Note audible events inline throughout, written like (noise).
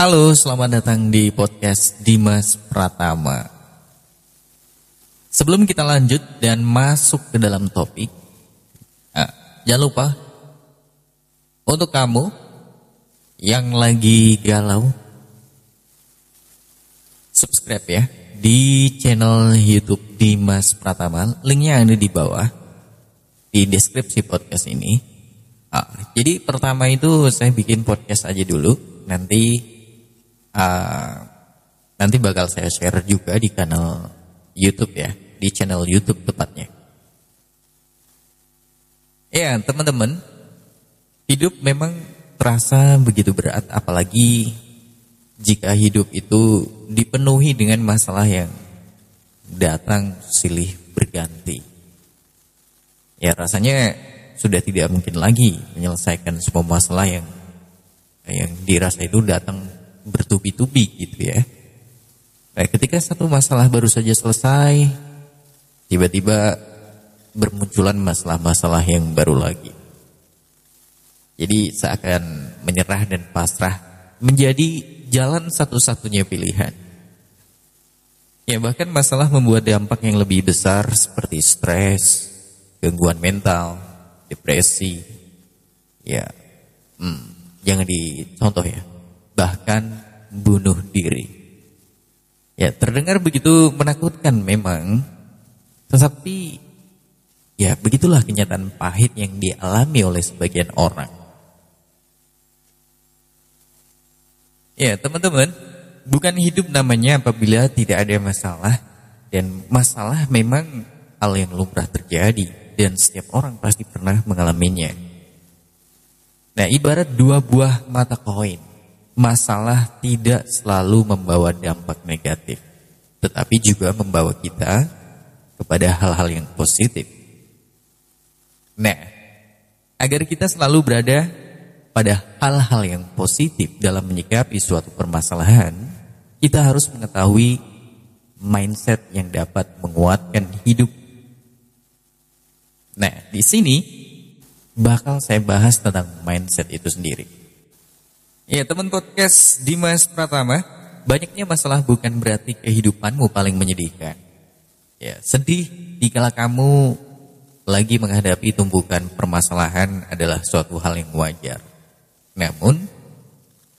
Halo, selamat datang di podcast Dimas Pratama. Sebelum kita lanjut dan masuk ke dalam topik, nah, jangan lupa untuk kamu yang lagi galau, subscribe ya di channel YouTube Dimas Pratama. Linknya ada di bawah di deskripsi podcast ini. Ah, jadi pertama itu saya bikin podcast aja dulu, nanti uh, nanti bakal saya share juga di kanal YouTube ya, di channel YouTube tepatnya. Ya, teman-teman, hidup memang terasa begitu berat, apalagi jika hidup itu dipenuhi dengan masalah yang datang silih berganti. Ya, rasanya sudah tidak mungkin lagi menyelesaikan semua masalah yang yang dirasa itu datang bertubi-tubi gitu ya. Nah, ketika satu masalah baru saja selesai, tiba-tiba bermunculan masalah-masalah yang baru lagi. Jadi seakan menyerah dan pasrah menjadi jalan satu-satunya pilihan. Ya bahkan masalah membuat dampak yang lebih besar seperti stres, gangguan mental, depresi. Ya, hmm, jangan dicontoh ya bahkan bunuh diri. Ya, terdengar begitu menakutkan memang, tetapi ya begitulah kenyataan pahit yang dialami oleh sebagian orang. Ya, teman-teman, bukan hidup namanya apabila tidak ada masalah dan masalah memang hal yang lumrah terjadi dan setiap orang pasti pernah mengalaminya. Nah, ibarat dua buah mata koin masalah tidak selalu membawa dampak negatif, tetapi juga membawa kita kepada hal-hal yang positif. Nah, agar kita selalu berada pada hal-hal yang positif dalam menyikapi suatu permasalahan, kita harus mengetahui mindset yang dapat menguatkan hidup. Nah, di sini bakal saya bahas tentang mindset itu sendiri. Ya teman podcast Dimas Pratama, banyaknya masalah bukan berarti kehidupanmu paling menyedihkan. Ya, sedih dikala kamu lagi menghadapi tumpukan permasalahan adalah suatu hal yang wajar. Namun,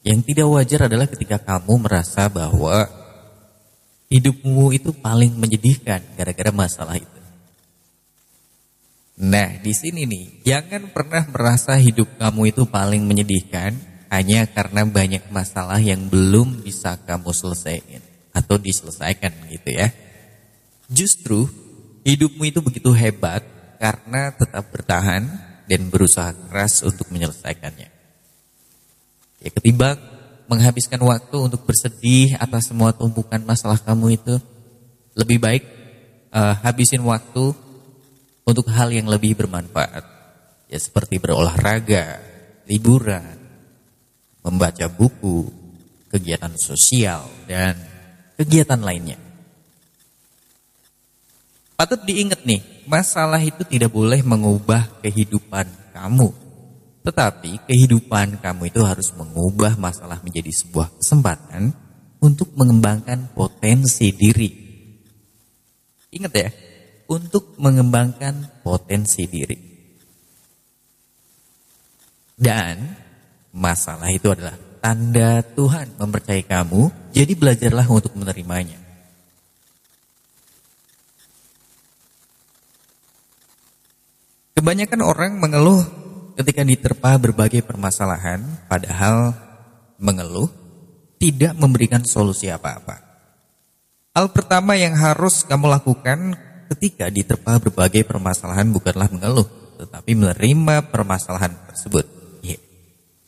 yang tidak wajar adalah ketika kamu merasa bahwa hidupmu itu paling menyedihkan gara-gara masalah itu. Nah, di sini nih, jangan pernah merasa hidup kamu itu paling menyedihkan hanya karena banyak masalah yang belum bisa kamu selesaikan atau diselesaikan gitu ya. Justru hidupmu itu begitu hebat karena tetap bertahan dan berusaha keras untuk menyelesaikannya. Ya ketimbang menghabiskan waktu untuk bersedih atas semua tumpukan masalah kamu itu, lebih baik uh, habisin waktu untuk hal yang lebih bermanfaat. Ya seperti berolahraga, liburan, membaca buku, kegiatan sosial, dan kegiatan lainnya. Patut diingat nih, masalah itu tidak boleh mengubah kehidupan kamu. Tetapi kehidupan kamu itu harus mengubah masalah menjadi sebuah kesempatan untuk mengembangkan potensi diri. Ingat ya, untuk mengembangkan potensi diri. Dan Masalah itu adalah tanda Tuhan mempercayai kamu, jadi belajarlah untuk menerimanya. Kebanyakan orang mengeluh ketika diterpa berbagai permasalahan, padahal mengeluh tidak memberikan solusi apa-apa. Hal pertama yang harus kamu lakukan ketika diterpa berbagai permasalahan bukanlah mengeluh, tetapi menerima permasalahan tersebut.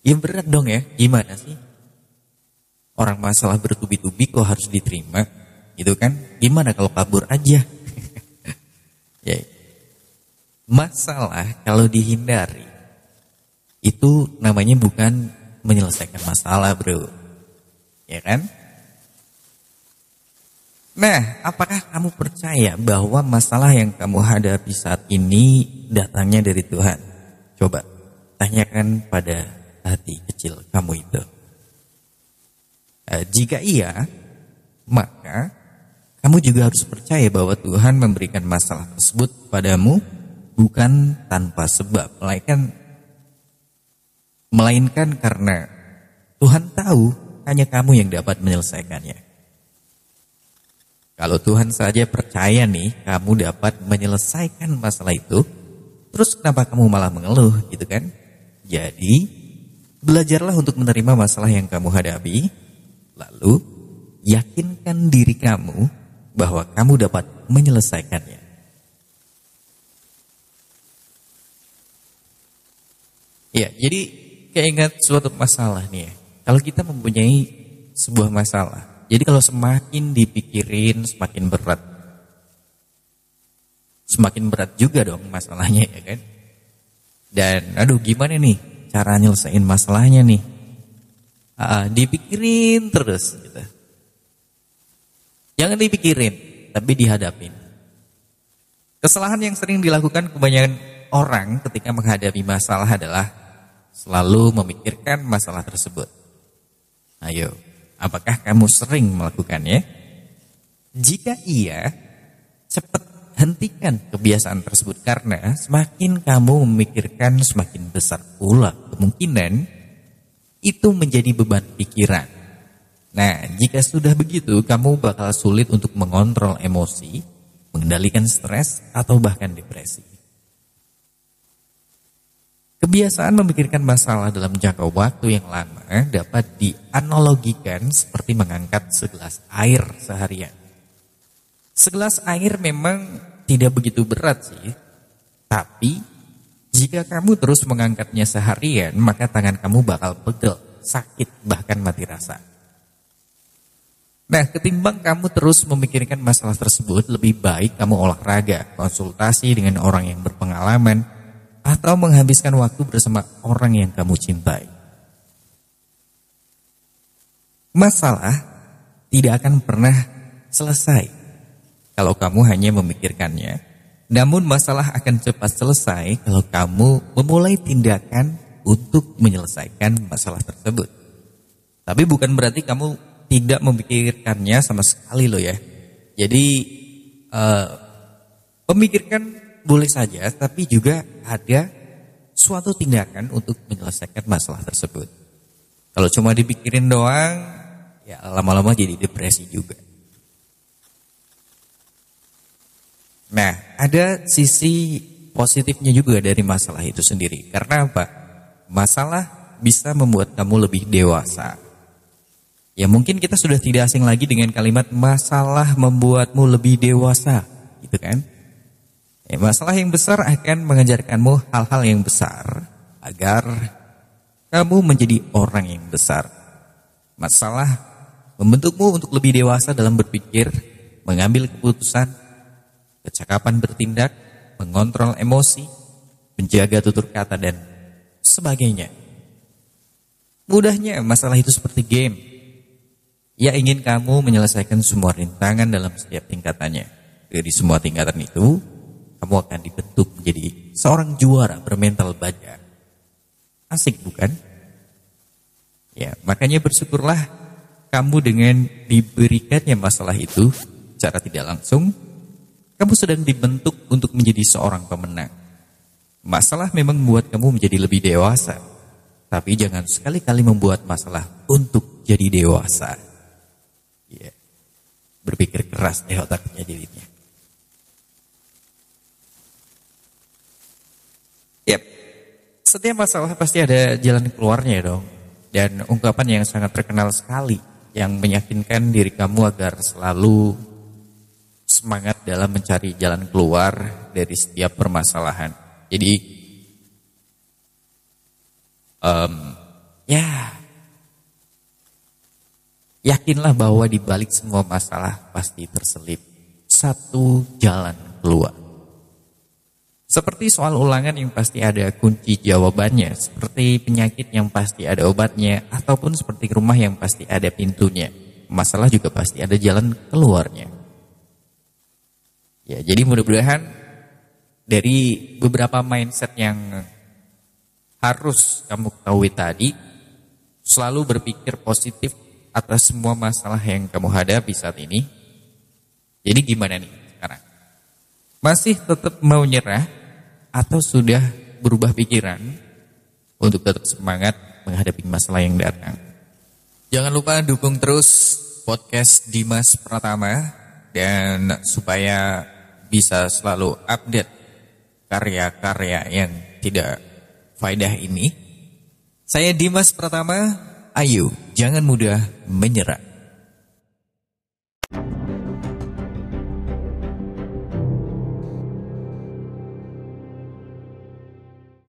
Ya berat dong ya, gimana sih? Orang masalah bertubi-tubi kok harus diterima, gitu kan? Gimana kalau kabur aja? (laughs) ya. Masalah kalau dihindari, itu namanya bukan menyelesaikan masalah bro. Ya kan? Nah, apakah kamu percaya bahwa masalah yang kamu hadapi saat ini datangnya dari Tuhan? Coba tanyakan pada hati kecil kamu itu. Eh, jika iya, maka kamu juga harus percaya bahwa Tuhan memberikan masalah tersebut padamu bukan tanpa sebab, melainkan melainkan karena Tuhan tahu hanya kamu yang dapat menyelesaikannya. Kalau Tuhan saja percaya nih kamu dapat menyelesaikan masalah itu, terus kenapa kamu malah mengeluh gitu kan? Jadi, belajarlah untuk menerima masalah yang kamu hadapi, lalu yakinkan diri kamu bahwa kamu dapat menyelesaikannya. Ya, jadi keingat suatu masalah nih ya. Kalau kita mempunyai sebuah masalah, jadi kalau semakin dipikirin semakin berat. Semakin berat juga dong masalahnya ya kan. Dan aduh gimana nih cara nyelesain masalahnya nih. Uh, dipikirin terus gitu. Jangan dipikirin, tapi dihadapin. Kesalahan yang sering dilakukan kebanyakan orang ketika menghadapi masalah adalah selalu memikirkan masalah tersebut. Ayo, apakah kamu sering melakukannya? Jika iya, cepat hentikan kebiasaan tersebut karena semakin kamu memikirkan semakin besar pula kemungkinan itu menjadi beban pikiran. Nah, jika sudah begitu, kamu bakal sulit untuk mengontrol emosi, mengendalikan stres, atau bahkan depresi. Kebiasaan memikirkan masalah dalam jangka waktu yang lama dapat dianalogikan seperti mengangkat segelas air seharian. Segelas air memang tidak begitu berat sih, tapi jika kamu terus mengangkatnya seharian, maka tangan kamu bakal pegel, sakit, bahkan mati rasa. Nah, ketimbang kamu terus memikirkan masalah tersebut, lebih baik kamu olahraga, konsultasi dengan orang yang berpengalaman, atau menghabiskan waktu bersama orang yang kamu cintai. Masalah tidak akan pernah selesai kalau kamu hanya memikirkannya. Namun masalah akan cepat selesai kalau kamu memulai tindakan untuk menyelesaikan masalah tersebut. Tapi bukan berarti kamu tidak memikirkannya sama sekali loh ya. Jadi uh, memikirkan boleh saja, tapi juga ada suatu tindakan untuk menyelesaikan masalah tersebut. Kalau cuma dipikirin doang, ya lama-lama jadi depresi juga. Nah, ada sisi positifnya juga dari masalah itu sendiri. Karena apa? Masalah bisa membuat kamu lebih dewasa. Ya mungkin kita sudah tidak asing lagi dengan kalimat masalah membuatmu lebih dewasa, gitu kan? Ya, masalah yang besar akan mengajarkanmu hal-hal yang besar agar kamu menjadi orang yang besar. Masalah membentukmu untuk lebih dewasa dalam berpikir, mengambil keputusan, kecakapan bertindak, mengontrol emosi, menjaga tutur kata dan sebagainya. Mudahnya masalah itu seperti game. Ia ingin kamu menyelesaikan semua rintangan dalam setiap tingkatannya. Dari semua tingkatan itu, kamu akan dibentuk menjadi seorang juara bermental baja. Asik bukan? Ya, makanya bersyukurlah kamu dengan diberikannya masalah itu secara tidak langsung, kamu sedang dibentuk untuk menjadi seorang pemenang. Masalah memang membuat kamu menjadi lebih dewasa, tapi jangan sekali-kali membuat masalah untuk jadi dewasa. Ya, berpikir keras deh otaknya jadinya. Yep. Setiap masalah pasti ada jalan keluarnya dong. Dan ungkapan yang sangat terkenal sekali yang meyakinkan diri kamu agar selalu semangat dalam mencari jalan keluar dari setiap permasalahan. Jadi um, ya yakinlah bahwa di balik semua masalah pasti terselip satu jalan keluar. Seperti soal ulangan yang pasti ada kunci jawabannya, seperti penyakit yang pasti ada obatnya, ataupun seperti rumah yang pasti ada pintunya. Masalah juga pasti ada jalan keluarnya. Ya, jadi mudah-mudahan dari beberapa mindset yang harus kamu ketahui tadi, selalu berpikir positif atas semua masalah yang kamu hadapi saat ini? Jadi gimana nih sekarang? Masih tetap mau nyerah atau sudah berubah pikiran untuk tetap semangat menghadapi masalah yang datang? Jangan lupa dukung terus podcast Dimas Pratama dan supaya bisa selalu update karya-karya yang tidak faedah ini. Saya Dimas Pratama, ayo jangan mudah menyerah.